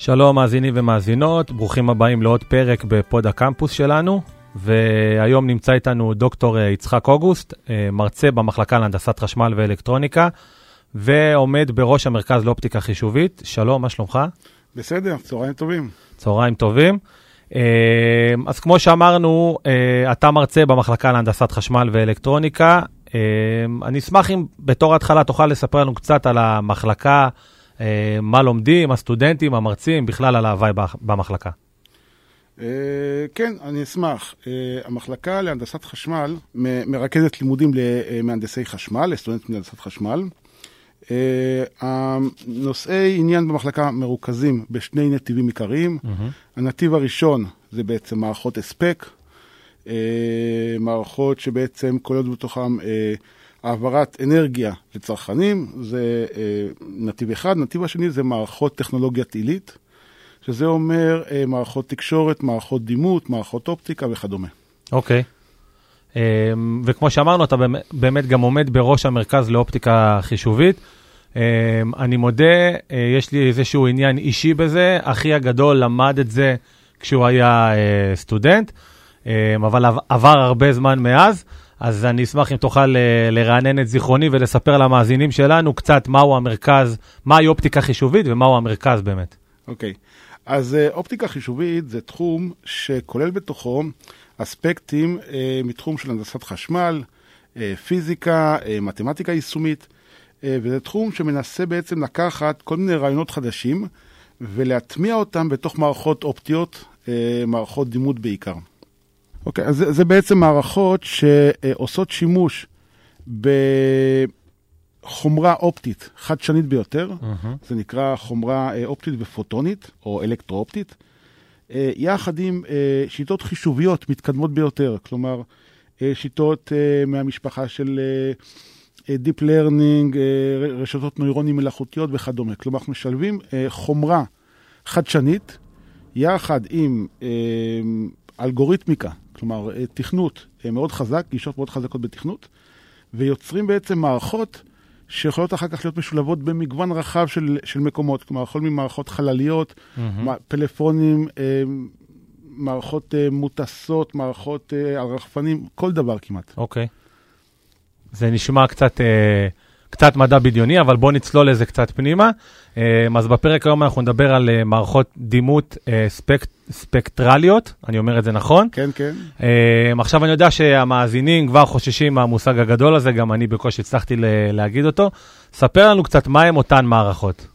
שלום מאזינים ומאזינות, ברוכים הבאים לעוד פרק בפוד הקמפוס שלנו, והיום נמצא איתנו דוקטור אה, יצחק אוגוסט, אה, מרצה במחלקה להנדסת חשמל ואלקטרוניקה, ועומד בראש המרכז לאופטיקה חישובית. שלום, מה שלומך? בסדר, צהריים טובים. צהריים טובים. אה, אז כמו שאמרנו, אתה מרצה במחלקה להנדסת חשמל ואלקטרוניקה. אני אשמח אם בתור התחלה תוכל לספר לנו קצת על המחלקה, מה לומדים, הסטודנטים, המרצים, בכלל על ההוואי במחלקה. Uh, כן, אני אשמח. Uh, המחלקה להנדסת חשמל מרכזת לימודים למהנדסי חשמל, לסטודנטים להנדסת חשמל. הנושאי עניין במחלקה מרוכזים בשני נתיבים עיקריים. הנתיב הראשון זה בעצם מערכות הספק, מערכות שבעצם כוללות בתוכן העברת אנרגיה לצרכנים, זה אה, נתיב אחד. נתיב השני זה מערכות טכנולוגיית עילית, שזה אומר אה, מערכות תקשורת, מערכות דימות, מערכות אופטיקה וכדומה. אוקיי. אה, וכמו שאמרנו, אתה באמת גם עומד בראש המרכז לאופטיקה חישובית. אני מודה, יש לי איזשהו עניין אישי בזה. אחי הגדול למד את זה כשהוא היה סטודנט, אבל עבר הרבה זמן מאז. אז אני אשמח אם תוכל אה, לרענן את זיכרוני ולספר למאזינים שלנו קצת מהו המרכז, מהי אופטיקה חישובית ומהו המרכז באמת. אוקיי, okay. אז אה, אופטיקה חישובית זה תחום שכולל בתוכו אספקטים אה, מתחום של הנדסת חשמל, אה, פיזיקה, אה, מתמטיקה יישומית, אה, וזה תחום שמנסה בעצם לקחת כל מיני רעיונות חדשים ולהטמיע אותם בתוך מערכות אופטיות, אה, מערכות דימות בעיקר. אוקיי, אז זה, זה בעצם מערכות שעושות שימוש בחומרה אופטית חדשנית ביותר, uh-huh. זה נקרא חומרה אה, אופטית ופוטונית, או אלקטרואופטית, אה, יחד עם אה, שיטות חישוביות מתקדמות ביותר, כלומר, שיטות מהמשפחה של Deep Learning, רשתות נוירונים מלאכותיות וכדומה. כלומר, אנחנו משלבים חומרה חדשנית יחד עם אלגוריתמיקה כלומר, אה, תכנות אה, מאוד חזק, גישות מאוד חזקות בתכנות, ויוצרים בעצם מערכות שיכולות אחר כך להיות משולבות במגוון רחב של, של מקומות, כלומר, יכול ממערכות חלליות, mm-hmm. פלאפונים, אה, מערכות מוטסות, מערכות על רחפנים, כל דבר כמעט. אוקיי. Okay. זה נשמע קצת... קצת מדע בדיוני, אבל בואו נצלול לזה קצת פנימה. אה, אז בפרק היום אנחנו נדבר על אה, מערכות דימות אה, ספק, ספקטרליות, אני אומר את זה נכון? כן, כן. עכשיו אני יודע שהמאזינים כבר חוששים מהמושג הגדול הזה, גם אני בקושי הצלחתי להגיד אותו. ספר לנו קצת מהם אותן מערכות.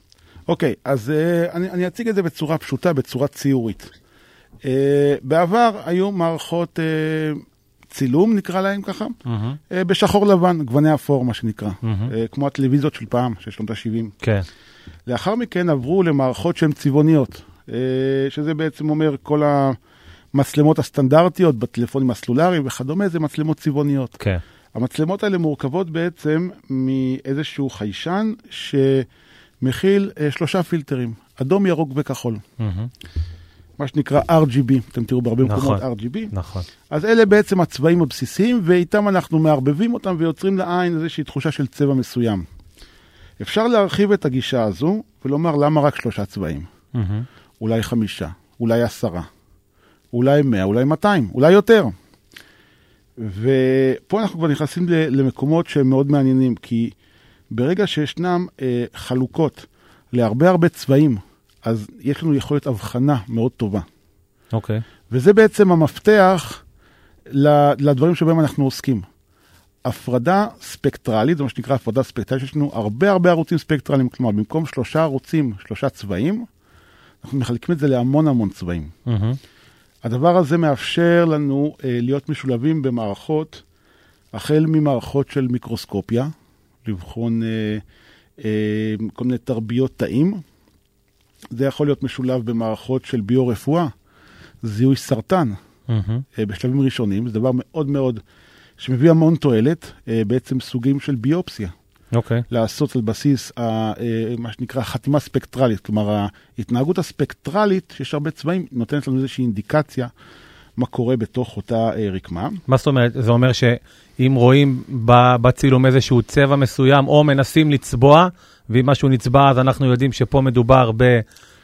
אוקיי, אז אני, אני אציג את זה בצורה פשוטה, בצורה ציורית. בעבר היו מערכות צילום, נקרא להם ככה, mm-hmm. בשחור לבן, גווני אפור, מה שנקרא, mm-hmm. כמו הטלוויזיות של פעם, של שנות ה-70. כן. לאחר מכן עברו למערכות שהן צבעוניות, אה, שזה בעצם אומר כל המצלמות הסטנדרטיות בטלפונים הסלולריים וכדומה, זה מצלמות צבעוניות. כן. המצלמות האלה מורכבות בעצם מאיזשהו חיישן שמכיל שלושה פילטרים, אדום, ירוק וכחול. Mm-hmm. מה שנקרא RGB, אתם תראו בהרבה נכון, מקומות RGB. נכון. אז אלה בעצם הצבעים הבסיסיים, ואיתם אנחנו מערבבים אותם ויוצרים לעין איזושהי תחושה של צבע מסוים. אפשר להרחיב את הגישה הזו ולומר למה רק שלושה צבעים? Mm-hmm. אולי חמישה, אולי עשרה, אולי מאה, אולי מאתיים, אולי יותר. ופה אנחנו כבר נכנסים למקומות שהם מאוד מעניינים, כי ברגע שישנם אה, חלוקות להרבה הרבה צבעים, אז יש לנו יכולת הבחנה מאוד טובה. אוקיי. Okay. וזה בעצם המפתח לדברים שבהם אנחנו עוסקים. הפרדה ספקטרלית, זה מה שנקרא הפרדה ספקטרלית, יש לנו הרבה הרבה ערוצים ספקטרליים, כלומר במקום שלושה ערוצים, שלושה צבעים, אנחנו מחלקים את זה להמון המון צבעים. Mm-hmm. הדבר הזה מאפשר לנו אה, להיות משולבים במערכות, החל ממערכות של מיקרוסקופיה, לבחון אה, אה, כל מיני תרביות תאים, זה יכול להיות משולב במערכות של ביו-רפואה, זיהוי סרטן mm-hmm. בשלבים ראשונים, זה דבר מאוד מאוד, שמביא המון תועלת, אה, בעצם סוגים של ביופסיה. אוקיי. Okay. לעשות על בסיס ה, אה, מה שנקרא חתימה ספקטרלית, כלומר ההתנהגות הספקטרלית, שיש הרבה צבעים, נותנת לנו איזושהי אינדיקציה מה קורה בתוך אותה רקמה. מה זאת אומרת? זה אומר שאם רואים בצילום איזשהו צבע מסוים, או מנסים לצבוע, ואם משהו נצבע, אז אנחנו יודעים שפה מדובר ב...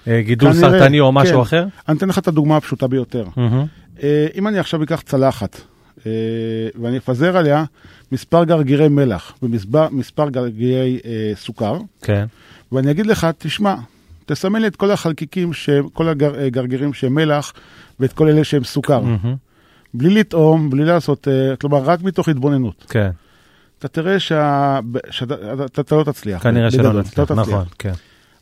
אה, כנראה, סרטני או משהו כן. אחר? אני אתן לך את הדוגמה הפשוטה ביותר. אה, אם אני עכשיו אקח צלחת אה, ואני אפזר עליה מספר גרגירי מלח ומספר גרגירי אה, סוכר, כן. ואני אגיד לך, תשמע, תסמן לי את כל החלקיקים, ש... כל הגרגירים שהם מלח ואת כל אלה שהם סוכר. מהמם. בלי לטעום, בלי לעשות, כלומר, רק מתוך התבוננות. כן. אתה תראה שה... שאתה אתה, אתה לא תצליח. כנראה שלא לא תצליח. נכון, כן.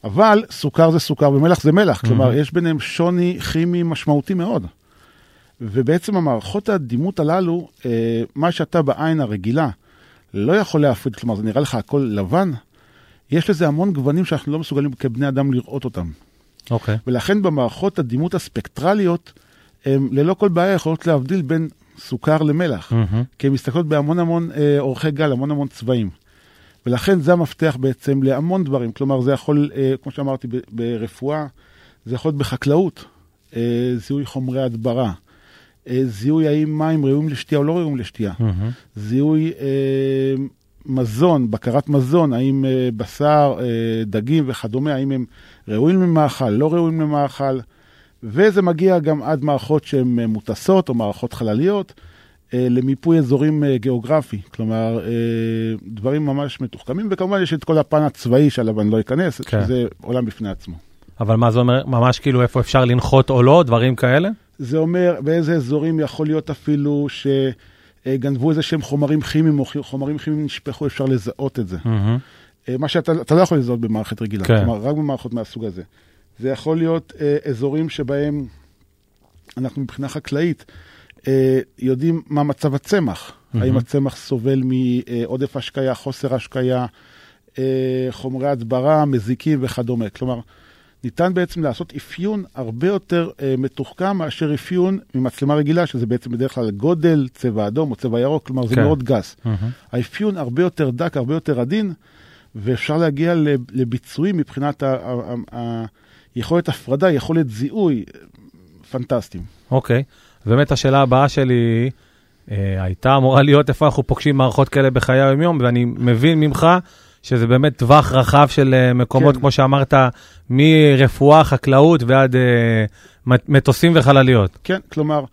אבל סוכר זה סוכר ומלח זה מלח, כלומר, Mhm. יש ביניהם שוני כימי משמעותי מאוד. ובעצם המערכות הדימות הללו, אה, מה שאתה בעין הרגילה לא יכול להפריד, כלומר, זה נראה לך הכל לבן, יש לזה המון גוונים שאנחנו לא מסוגלים כבני אדם לראות אותם. אוקיי. ולכן במערכות הדימות הספקטרליות, הן ללא כל בעיה יכולות להבדיל בין סוכר למלח, מהמם. כי הן מסתכלות בהמון המון אה, אורכי גל, המון המון צבעים. ולכן זה המפתח בעצם להמון דברים. כלומר, זה יכול, אה, כמו שאמרתי, ב- ברפואה, זה יכול להיות בחקלאות, אה, זיהוי חומרי הדברה, אה, זיהוי האם מים ראויים לשתייה או לא ראויים לשתייה, מהמם. זיהוי אה, מזון, בקרת מזון, האם אה, בשר, אה, דגים וכדומה, האם הם ראויים למאכל, לא ראויים למאכל, וזה מגיע גם עד מערכות שהן אה, מוטסות או מערכות חלליות, אה, למיפוי אזורים אה, גיאוגרפי, כלומר, דברים ממש מתוחכמים, וכמובן יש את כל הפן הצבאי שעליו אני לא אכנס, כן. שזה עולם בפני עצמו. אבל מה זה אומר, ממש כאילו איפה אפשר לנחות או לא, דברים כאלה? זה אומר באיזה אזורים יכול להיות אפילו שגנבו איזה שהם חומרים כימיים או חומרים כימיים נשפכו, אפשר לזהות את זה. אה, מה שאתה אתה לא יכול לזהות במערכת רגילה, כן. כלומר, רק במערכות מהסוג הזה. זה יכול להיות אה, אזורים שבהם אנחנו מבחינה חקלאית אה, יודעים מה מצב הצמח. מהמם. האם הצמח סובל מעודף השקיה, חוסר השקיה, אה, חומרי הדברה, מזיקים וכדומה. כלומר, ניתן בעצם לעשות אפיון הרבה יותר אה, מתוחכם מאשר אפיון ממצלמה רגילה, שזה בעצם בדרך כלל גודל, צבע אדום או צבע ירוק, כלומר זה כן. מאוד גס. מהמם. האפיון הרבה יותר דק, הרבה יותר עדין, ואפשר להגיע לב- לביצועים מבחינת ה- ה- ה- היכולת הפרדה, יכולת זיהוי, פנטסטיים. אוקיי. באמת השאלה הבאה שלי אה, הייתה אמורה להיות איפה אנחנו פוגשים מערכות כאלה בחיי היום-יום, ואני מבין ממך שזה באמת טווח רחב של אה, מקומות, כן. כמו שאמרת, מרפואה, חקלאות ועד אה, מט- מטוסים וחלליות. כן, כלומר,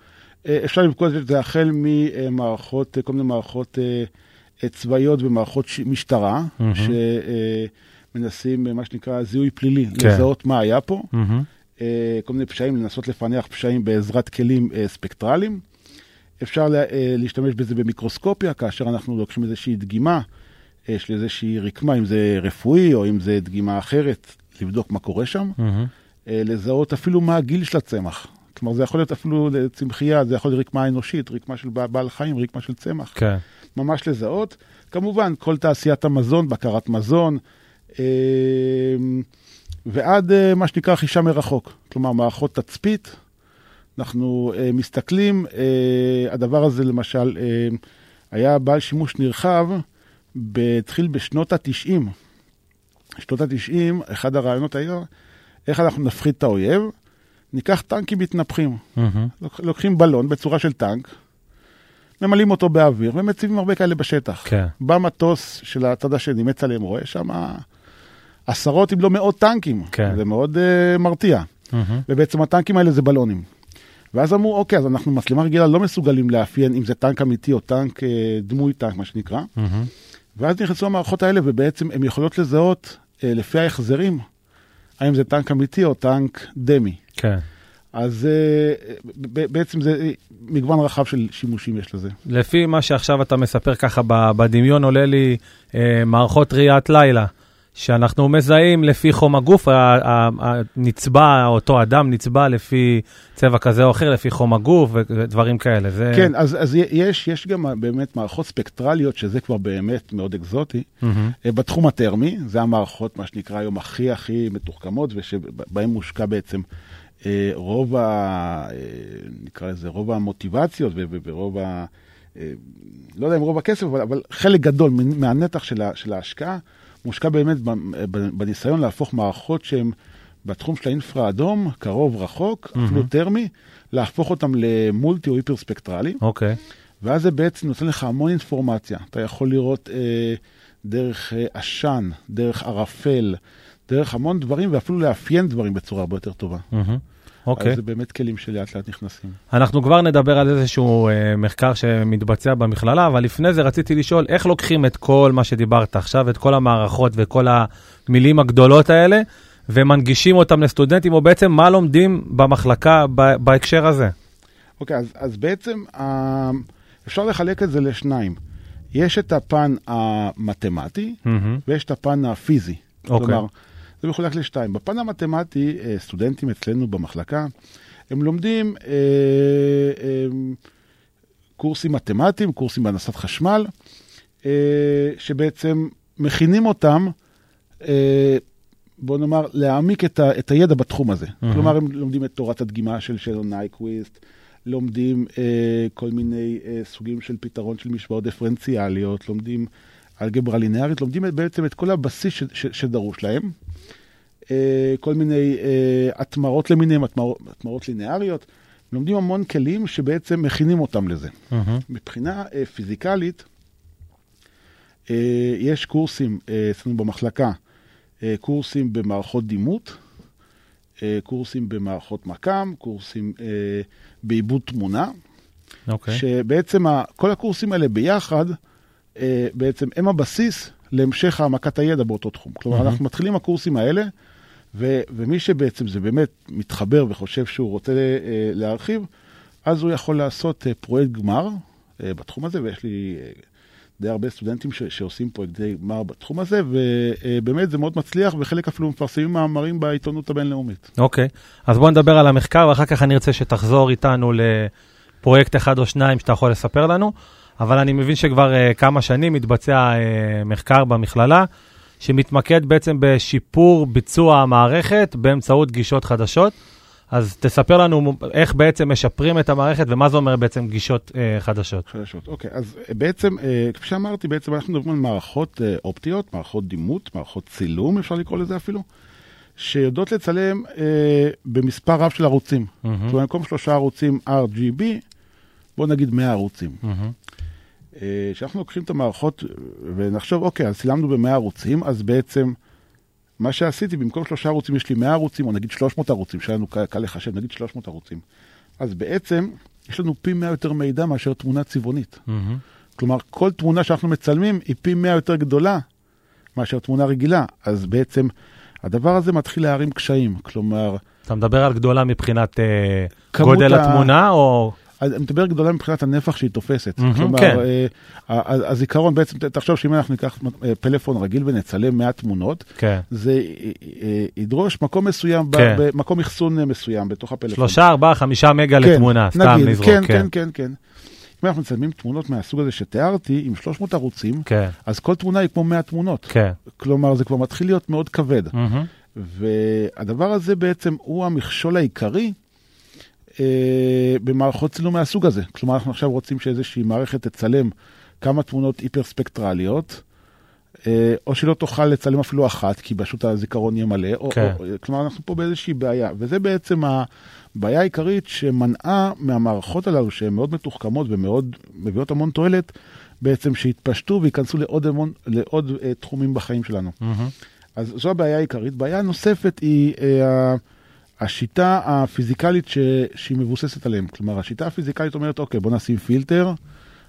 אה, אפשר לבכות את זה החל ממערכות, אה, כל מיני מערכות אה, אה, צבאיות ומערכות ש- משטרה, מהמם. שמנסים, מה שנקרא, זיהוי פלילי, כן. לזהות מה היה פה. אה, כל מיני פשעים, לנסות לפענח פשעים בעזרת כלים אה, ספקטרליים. אפשר לה, אה, להשתמש בזה במיקרוסקופיה, כאשר אנחנו לוקחים איזושהי דגימה, יש לי איזושהי רקמה, אם זה רפואי או אם זה דגימה אחרת, לבדוק מה קורה שם. אה, לזהות אפילו מה הגיל של הצמח. כלומר, זה יכול להיות אפילו צמחייה, זה יכול להיות רקמה אנושית, רקמה של בע- בעל חיים, רקמה של צמח. כן. ממש לזהות. כמובן, כל תעשיית המזון, בקרת מזון, ועד אה, מה שנקרא חישה מרחוק. כלומר, מערכות תצפית. אנחנו אה, מסתכלים, אה, הדבר הזה למשל היה בעל שימוש נרחב, התחיל בשנות ה-90. שנות ה-90, אחד הרעיונות היה, איך אנחנו נפחית את האויב? ניקח טנקים מתנפחים. לוק- לוקחים בלון בצורה של טנק, ממלאים אותו באוויר ומציבים הרבה כאלה בשטח. כן. בא מטוס של הצד השני, מצלם, רואה שם עשרות אם לא מאות טנקים. כן. זה מאוד uh, מרתיע. מהמם. ובעצם הטנקים האלה זה בלונים. ואז אמרו, אוקיי, אז אנחנו מצלמה רגילה לא מסוגלים לאפיין אם זה טנק אמיתי או טנק uh, דמוי טנק, מה שנקרא. מהמם. ואז נכנסו המערכות האלה, ובעצם הן יכולות לזהות uh, לפי ההחזרים, האם זה טנק אמיתי או טנק דמי. כן. אז ב- בעצם זה מגוון רחב של שימושים יש לזה. לפי מה שעכשיו אתה מספר ככה בדמיון עולה לי אה, מערכות ראיית לילה, שאנחנו מזהים לפי חום הגוף, הנצבע, אותו אדם נצבע לפי צבע כזה או אחר, לפי חום הגוף ודברים כאלה. זה... כן, אז, אז יש, יש גם באמת מערכות ספקטרליות, שזה כבר באמת מאוד אקזוטי. אה, בתחום הטרמי, זה המערכות, מה שנקרא היום, הכי הכי מתוחכמות, ושבהן מושקע בעצם אה, רוב ה... אה, נקרא לזה, רוב המוטיבציות ורוב ה... לא יודע אם רוב הכסף, אבל, אבל חלק גדול מהנתח של ההשקעה מושקע באמת בניסיון להפוך מערכות שהן בתחום של האינפרה אדום, קרוב רחוק, מהמם. אפילו טרמי, להפוך אותם למולטי או היפר ספקטרלי. אוקיי. ואז זה בעצם נותן לך המון אינפורמציה. אתה יכול לראות אה, דרך אה, עשן, דרך ערפל, דרך המון דברים, ואפילו לאפיין דברים בצורה הרבה יותר טובה. מהמם. אוקיי. אז זה באמת כלים שלאט לאט נכנסים. אנחנו כבר נדבר על איזשהו אה, מחקר שמתבצע במכללה, אבל לפני זה רציתי לשאול, איך לוקחים את כל מה שדיברת עכשיו, את כל המערכות וכל המילים הגדולות האלה, ומנגישים אותם לסטודנטים, או בעצם מה לומדים במחלקה ב- בהקשר הזה? אוקיי, אז, אז בעצם אה, אפשר לחלק את זה לשניים. יש את הפן המתמטי, מהמם. ויש את הפן הפיזי. אוקיי. כלומר, זה מחולק לשתיים. בפן המתמטי, אה, סטודנטים אצלנו במחלקה, הם לומדים אה, אה, קורסים מתמטיים, קורסים בהנדסת חשמל, אה, שבעצם מכינים אותם, אה, בוא נאמר, להעמיק את, ה, את הידע בתחום הזה. מהמם. כלומר, הם לומדים את תורת הדגימה של שאנון נייקוויסט, לומדים אה, כל מיני אה, סוגים של פתרון של משוואות דיפרנציאליות, לומדים אלגברה לינארית, לומדים בעצם את כל הבסיס ש, ש, שדרוש להם. אה, כל מיני אה, התמרות למיניהם, התמרות, התמרות לינאריות. לומדים המון כלים שבעצם מכינים אותם לזה. מהמם. מבחינה אה, פיזיקלית, יש קורסים אצלנו במחלקה, קורסים במערכות דימות, קורסים במערכות מקם, קורסים בעיבוד תמונה, אוקיי. שבעצם ה, כל הקורסים האלה ביחד, בעצם הם הבסיס להמשך העמקת הידע באותו תחום. כלומר, מהמם. אנחנו מתחילים הקורסים האלה, ו, ומי שבעצם זה באמת מתחבר וחושב שהוא רוצה אה, להרחיב, אז הוא יכול לעשות אה, פרויקט גמר אה, בתחום הזה, ויש לי אה, די הרבה סטודנטים ש, שעושים פרויקטי גמר בתחום הזה, ובאמת זה מאוד מצליח, וחלק אפילו מפרסמים מאמרים בעיתונות הבינלאומית. אוקיי, אז בואו נדבר על המחקר, ואחר כך אני ארצה שתחזור איתנו לפרויקט אחד או שניים שאתה יכול לספר לנו, אבל אני מבין שכבר uh, כמה שנים מתבצע uh, מחקר במכללה, שמתמקד בעצם בשיפור ביצוע המערכת באמצעות גישות חדשות. אז תספר לנו איך בעצם משפרים את המערכת ומה זה אומר בעצם גישות uh, חדשות. חדשות. אוקיי, אז אה, בעצם, אה, כפי שאמרתי, בעצם אנחנו מדברים על מערכות אה, אופטיות, מערכות דימות, מערכות צילום, אפשר לקרוא לזה אפילו, שיודעות לצלם אה, במספר רב של ערוצים. מהמם, כלומר, במקום שלושה ערוצים RGB, בואו נגיד 100 ערוצים. אה, כשאנחנו לוקחים את המערכות ונחשוב, אוקיי, אז צילמנו ב-100 ערוצים, אז בעצם מה שעשיתי, במקום שלושה ערוצים יש לי 100 ערוצים, או נגיד 300 ערוצים, שהיה לנו קל, לחשב, נגיד 300 ערוצים. אז בעצם יש לנו פי 100 יותר מידע מאשר תמונה צבעונית. מהמם. כלומר, כל תמונה שאנחנו מצלמים היא פי 100 יותר גדולה מאשר תמונה רגילה. אז בעצם הדבר הזה מתחיל להערים קשיים. כלומר, אתה מדבר על גדולה מבחינת uh, גודל ה- התמונה, או... אני מדבר גדולה מבחינת הנפח שהיא תופסת. מהמם, כלומר, כן. אה, הזיכרון בעצם, תחשוב שאם אנחנו ניקח אה, פלאפון רגיל ונצלם 100 תמונות, כן. זה אה, ידרוש מקום מסוים, כן. במקום אחסון מסוים בתוך הפלאפון. שלושה, ארבעה, חמישה מגה כן, לתמונה, סתם נגיד, לזרוק. כן, כן, כן, כן. אם אנחנו מצלמים תמונות מהסוג הזה שתיארתי, עם 300 ערוצים, כן, אז כל תמונה היא כמו 100 תמונות. כן. כלומר, זה כבר מתחיל להיות מאוד כבד. מהמם. והדבר הזה בעצם הוא המכשול העיקרי אה, במערכות צילום מהסוג הזה. כלומר, אנחנו עכשיו רוצים שאיזושהי מערכת תצלם כמה תמונות היפר-ספקטרליות, אה, או שלא תוכל לצלם אפילו אחת, כי פשוט הזיכרון יהיה מלא. או, כן. או, כלומר, אנחנו פה באיזושהי בעיה, וזה בעצם הבעיה העיקרית שמנעה מהמערכות הללו, שהן מאוד מתוחכמות ומאוד מביאות המון תועלת, בעצם שיתפשטו וייכנסו לעוד, המון, לעוד אה, תחומים בחיים שלנו. מהמם. אז זו הבעיה העיקרית. בעיה נוספת היא אה, השיטה הפיזיקלית ש, שהיא מבוססת עליהם. כלומר, השיטה הפיזיקלית אומרת, אוקיי, בוא נשים פילטר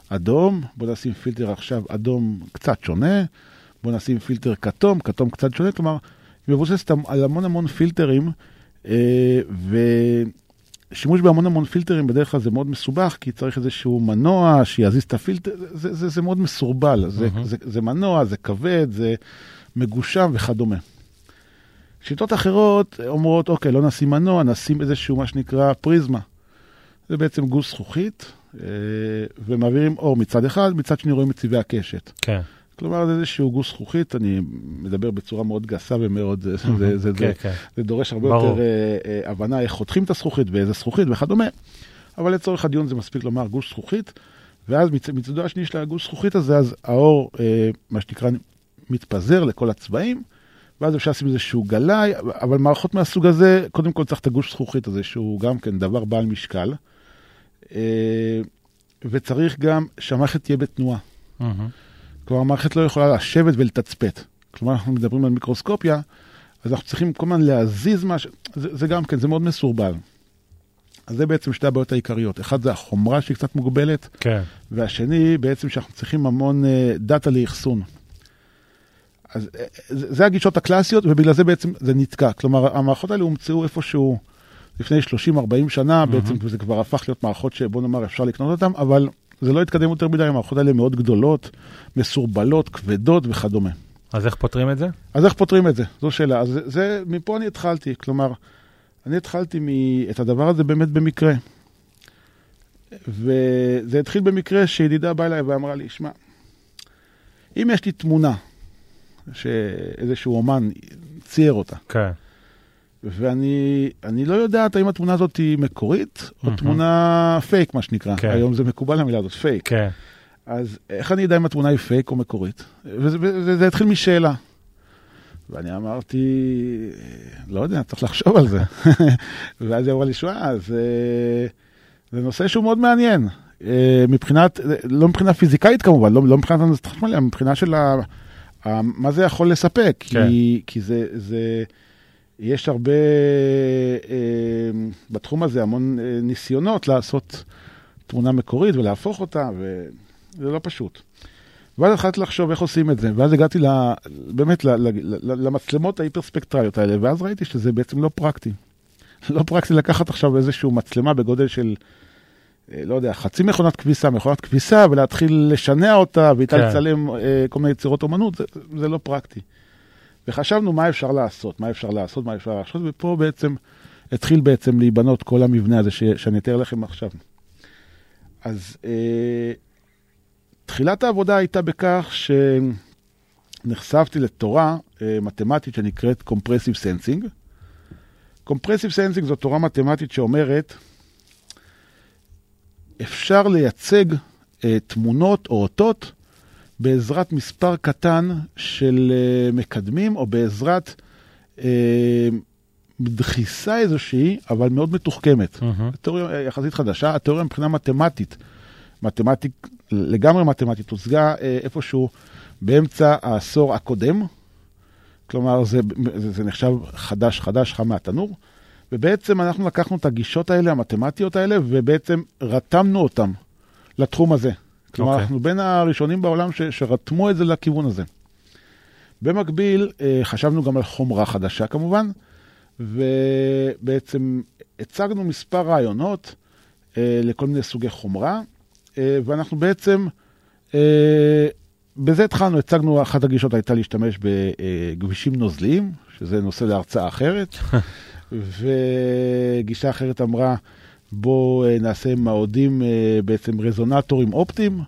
אדום, בוא נשים פילטר עכשיו אדום קצת שונה, בוא נשים פילטר כתום, כתום קצת שונה. כלומר, היא מבוססת על המון המון פילטרים, אה, ושימוש בהמון המון פילטרים בדרך כלל זה מאוד מסובך, כי צריך איזשהו מנוע שיזיז את הפילטר, זה, זה, זה מאוד מסורבל. זה, מהמם. זה, זה מנוע, זה כבד, זה... מגושם וכדומה. שיטות אחרות אומרות, אוקיי, לא נשים מנוע, נשים איזשהו מה שנקרא פריזמה. זה בעצם גוש זכוכית, אה, ומעבירים אור מצד אחד, מצד שני רואים את צבעי הקשת. כן. כלומר, זה איזשהו גוש זכוכית, אני מדבר בצורה מאוד גסה ומאוד, זה, זה, זה, כן, זה, כן. זה דורש הרבה ברור. יותר אה, אה, הבנה איך חותכים את הזכוכית ואיזה זכוכית וכדומה, אבל לצורך הדיון זה מספיק לומר גוש זכוכית, ואז מצ, מצדו השני של הגוש זכוכית הזה, אז האור, אה, מה שנקרא, מתפזר לכל הצבעים, ואז אפשר לשים איזשהו גלאי, אבל מערכות מהסוג הזה, קודם כל צריך את הגוש זכוכית הזה, שהוא גם כן דבר בעל משקל, אה, וצריך גם שהמערכת תהיה בתנועה. כלומר, המערכת לא יכולה לשבת ולתצפת. כלומר, אנחנו מדברים על מיקרוסקופיה, אז אנחנו צריכים כל הזמן להזיז משהו, זה, זה גם כן, זה מאוד מסורבל. אז זה בעצם שתי הבעיות העיקריות. אחד זה החומרה שהיא קצת מוגבלת, כן. והשני בעצם שאנחנו צריכים המון אה, דאטה לאחסון. אז אה, זה, זה הגישות הקלאסיות, ובגלל זה בעצם זה נתקע. כלומר, המערכות האלה הומצאו איפשהו לפני 30-40 שנה, mm-hmm. בעצם זה כבר הפך להיות מערכות שבוא נאמר אפשר לקנות אותן, אבל זה לא התקדם יותר מדי, המערכות האלה מאוד גדולות, מסורבלות, כבדות וכדומה. אז איך פותרים את זה? אז איך פותרים את זה? זו שאלה. אז זה, זה מפה אני התחלתי, כלומר, אני התחלתי מ, את הדבר הזה באמת במקרה. וזה התחיל במקרה שידידה באה אליי ואמרה לי, שמע, אם יש לי תמונה שאיזשהו אומן צייר אותה, כן. ואני אני לא יודעת האם התמונה הזאת היא מקורית, או תמונה פייק, מה שנקרא. כן. היום זה מקובל המילה הזאת, פייק. כן. אז איך אני אדע אם התמונה היא פייק או מקורית? וזה, וזה זה התחיל משאלה. ואני אמרתי, לא יודע, צריך לחשוב על זה. ואז היא אמרה לי, שמע, זה, זה נושא שהוא מאוד מעניין. אה, מבחינת, לא מבחינה פיזיקאית כמובן, לא, לא מבחינת הנדסת חשמל, אלא מבחינה של מה זה יכול לספק. כן. כי, כי זה, זה, יש הרבה, אה, בתחום הזה המון אה, ניסיונות לעשות תמונה מקורית ולהפוך אותה, וזה לא פשוט. ואז התחלתי לחשוב איך עושים את זה, ואז הגעתי ל, באמת ל, ל, ל, למצלמות ההיפרספקטרליות האלה, ואז ראיתי שזה בעצם לא פרקטי. לא פרקטי לקחת עכשיו איזושהי מצלמה בגודל של, לא יודע, חצי מכונת כביסה, מכונת כביסה, ולהתחיל לשנע אותה, ואיתה כן. לצלם אה, כל מיני יצירות אומנות, זה, זה לא פרקטי. וחשבנו מה אפשר לעשות, מה אפשר לעשות, מה אפשר לעשות, ופה בעצם התחיל בעצם להיבנות כל המבנה הזה ש, שאני אתאר לכם עכשיו. אז אה, תחילת העבודה הייתה בכך שנחשפתי לתורה אה, מתמטית שנקראת Compressive Sensing. Compressive Sensing זו תורה מתמטית שאומרת, אפשר לייצג אה, תמונות או אותות בעזרת מספר קטן של אה, מקדמים, או בעזרת אה, דחיסה איזושהי, אבל מאוד מתוחכמת. מהמם. תיאוריה יחסית חדשה, התיאוריה מבחינה מתמטית, מתמטית, לגמרי מתמטית, הוצגה אה, איפשהו באמצע העשור הקודם, כלומר זה, זה, זה נחשב חדש חדש, חם מהתנור, ובעצם אנחנו לקחנו את הגישות האלה, המתמטיות האלה, ובעצם רתמנו אותם לתחום הזה. כלומר, אוקיי. אנחנו בין הראשונים בעולם ש, שרתמו את זה לכיוון הזה. במקביל, אה, חשבנו גם על חומרה חדשה כמובן, ובעצם הצגנו מספר רעיונות אה, לכל מיני סוגי חומרה, אה, ואנחנו בעצם, בזה התחלנו, הצגנו, אחת הגישות הייתה להשתמש בכבישים נוזליים, שזה נושא להרצאה אחרת, וגישה אחרת אמרה, בואו אה, נעשה מעודים, אה, בעצם רזונטורים אופטיים,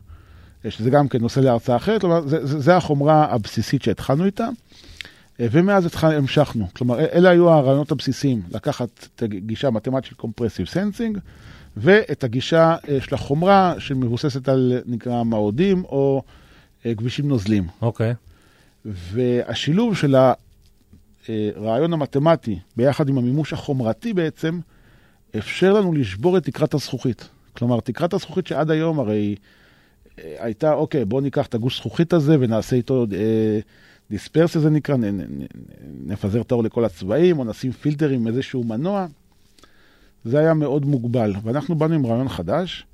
אה, שזה גם כן נושא להרצאה אחרת, כלומר, זה החומרה הבסיסית שהתחלנו איתה. ומאז התחל, המשכנו. כלומר, אל- אלה היו הרעיונות הבסיסיים, לקחת את הגישה המתמטית של Compressive Sensing, ואת הגישה של החומרה שמבוססת על, נקרא, מעודים או כבישים נוזלים. אוקיי. והשילוב של הרעיון המתמטי ביחד עם המימוש החומרתי בעצם, אפשר לנו לשבור את תקרת הזכוכית. כלומר, תקרת הזכוכית שעד היום הרי אה, הייתה, אוקיי, בואו ניקח את הגוש זכוכית הזה ונעשה איתו אה, דיספרסיה זה נקרא, נ, נ, נ, נפזר את האור לכל הצבעים, או נשים פילטר עם איזשהו מנוע. זה היה מאוד מוגבל. ואנחנו באנו עם רעיון חדש,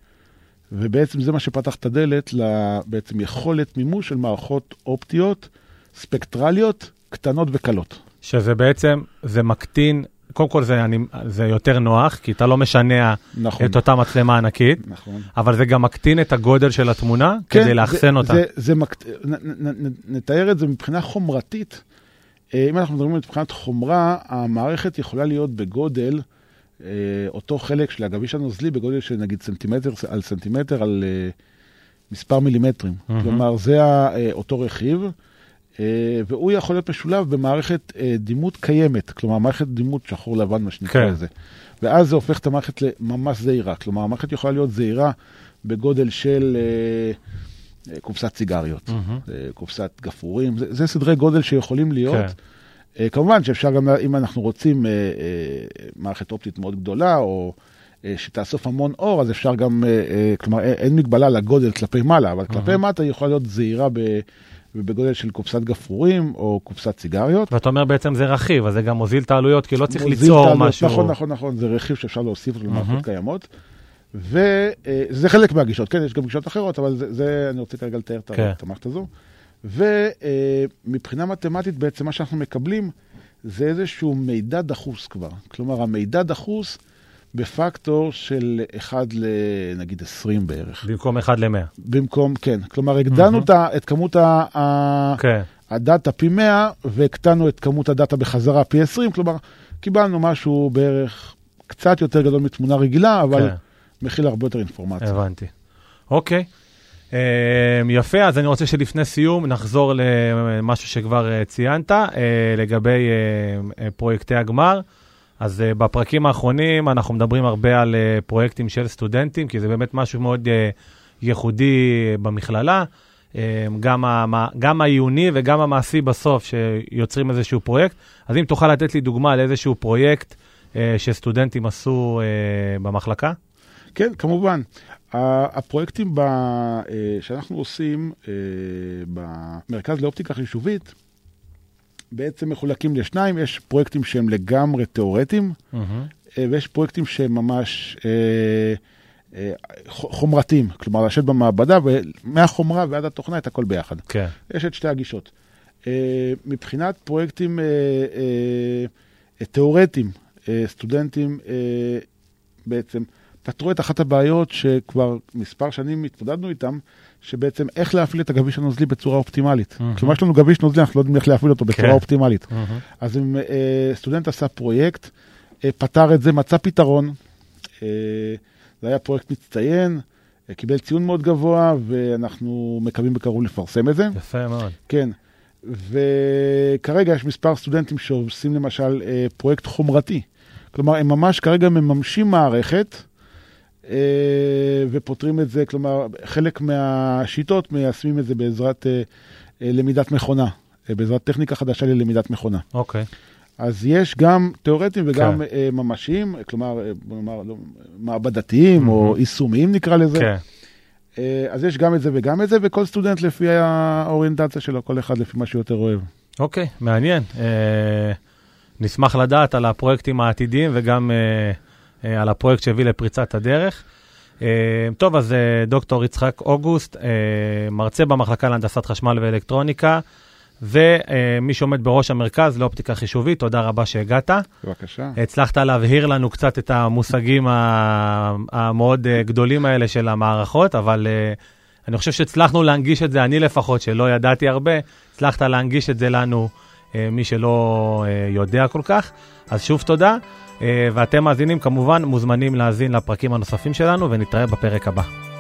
ובעצם זה מה שפתח את הדלת לבעצם יכולת מימוש של מערכות אופטיות, ספקטרליות, קטנות וקלות. שזה בעצם, זה מקטין, קודם כל זה, אני, זה יותר נוח, כי אתה לא משנע נכון. את אותה מצלמה ענקית, נכון. אבל זה גם מקטין את הגודל של התמונה כן, כדי לאחסן אותה. זה, זה מקט... נ, נ, נ, נתאר את זה מבחינה חומרתית. אה, אם אנחנו מדברים מבחינת חומרה, המערכת יכולה להיות בגודל, אה, אותו חלק של הגביש הנוזלי, בגודל של נגיד סנטימטר על סנטימטר על אה, מספר מילימטרים. מהמם. כלומר, זה אותו רכיב, והוא יכול להיות משולב במערכת אה, דימות קיימת, כלומר, מערכת דימות שחור לבן, מה שנקרא כן. לזה. ואז זה הופך את המערכת לממש זעירה. כלומר, המערכת יכולה להיות זעירה בגודל של אה, אה, קופסת סיגריות. אה, קופסת גפרורים, זה, זה סדרי גודל שיכולים להיות. כן. אה, כמובן שאפשר גם, אם אנחנו רוצים אה, אה, מערכת אופטית מאוד גדולה, או אה, שתאסוף המון אור, אז אפשר גם, אה, אה, כלומר, אין- מגבלה לגודל כלפי מעלה, אבל כלפי אהה. מטה היא יכולה להיות זעירה ב, ובגודל של קופסת גפרורים או קופסת סיגריות. ואתה אומר בעצם זה רכיב, אז זה גם מוזיל את העלויות, כי לא צריך ליצור את העלויות. משהו. נכון, נכון, נכון, זה רכיב שאפשר להוסיף אותו למערכות. קיימות. וזה חלק מהגישות, כן, יש גם גישות אחרות, אבל זה, זה אני רוצה כרגע לתאר כן. את המערכת הזו. ומבחינה מתמטית בעצם מה שאנחנו מקבלים זה איזשהו מידע דחוס כבר. כלומר, המידע דחוס בפקטור של 1 לנגיד 20 בערך. במקום 1 ל-100. במקום, כן. כלומר, הגדלנו ה- את כמות ה- כן, הדאטה פי 100 והקטנו את כמות הדאטה בחזרה פי 20, כלומר, קיבלנו משהו בערך קצת יותר גדול מתמונה רגילה, אבל כן. מכיל הרבה יותר אינפורמציה. הבנתי. אוקיי. אמ, יפה, אז אני רוצה שלפני סיום נחזור למשהו שכבר אה, ציינת, אה, לגבי אה, פרויקטי הגמר. אז אה, בפרקים האחרונים אנחנו מדברים הרבה על אה, פרויקטים של סטודנטים, כי זה באמת משהו מאוד אה, ייחודי במכללה. אה, גם, המ- גם העיוני וגם המעשי בסוף, שיוצרים איזשהו פרויקט. אז אם תוכל לתת לי דוגמה לאיזשהו פרויקט אה, שסטודנטים עשו אה, במחלקה? כן, כמובן. הפרויקטים ב, שאנחנו עושים במרכז לאופטיקה חישובית, בעצם מחולקים לשניים, יש פרויקטים שהם לגמרי תיאורטיים. אה, ויש פרויקטים שהם ממש אה, אה, חומרתיים, כלומר לשבת במעבדה, ומהחומרה ועד התוכנה את הכל ביחד. כן. יש את שתי הגישות. אה, מבחינת פרויקטים אה, אה, אה, תיאורטיים, אה, סטודנטים אה, בעצם פתרו את אחת הבעיות שכבר מספר שנים התמודדנו איתם, שבעצם איך להפעיל את הגביש הנוזלי בצורה אופטימלית. מהמם. כלומר, יש לנו גביש נוזלי, אנחנו לא יודעים איך להפעיל אותו בצורה כן. אופטימלית. מהמם. אז אם אה, סטודנט עשה פרויקט, אה, פתר את זה, מצא פתרון. אה, זה היה פרויקט מצטיין, אה, קיבל ציון מאוד גבוה, ואנחנו מקווים בקרוב לפרסם את זה. יפה מאוד. כן. וכרגע יש מספר סטודנטים שעושים למשל אה, פרויקט חומרתי. כלומר, הם ממש כרגע מממשים מערכת ופותרים את זה, כלומר, חלק מהשיטות מיישמים את זה בעזרת אה, אה, למידת מכונה, אה, בעזרת טכניקה חדשה ללמידת מכונה. אוקיי. אז יש גם תיאורטיים וגם כן. אה, ממשיים, כלומר, אה, בוא נאמר, לא, מעבדתיים או מהמם. יישומיים נקרא לזה. כן. אה, אז יש גם את זה וגם את זה, וכל סטודנט לפי האוריינטציה שלו, כל אחד לפי מה שהוא יותר אוהב. אוקיי, מעניין. אה, נשמח לדעת על הפרויקטים העתידיים וגם אה, אה, על הפרויקט שהביא לפריצת הדרך. אה, טוב, אז אה, דוקטור יצחק אוגוסט, אה, מרצה במחלקה להנדסת חשמל ואלקטרוניקה, ומי שעומד בראש המרכז לאופטיקה חישובית, תודה רבה שהגעת. בבקשה. הצלחת להבהיר לנו קצת את המושגים המאוד אה, גדולים האלה של המערכות, אבל אה, אני חושב שהצלחנו להנגיש את זה, אני לפחות, שלא ידעתי הרבה, הצלחת להנגיש את זה לנו, אה, מי שלא אה, יודע כל כך. אז שוב תודה, אה, ואתם מאזינים כמובן מוזמנים להאזין לפרקים הנוספים שלנו, ונתראה בפרק הבא.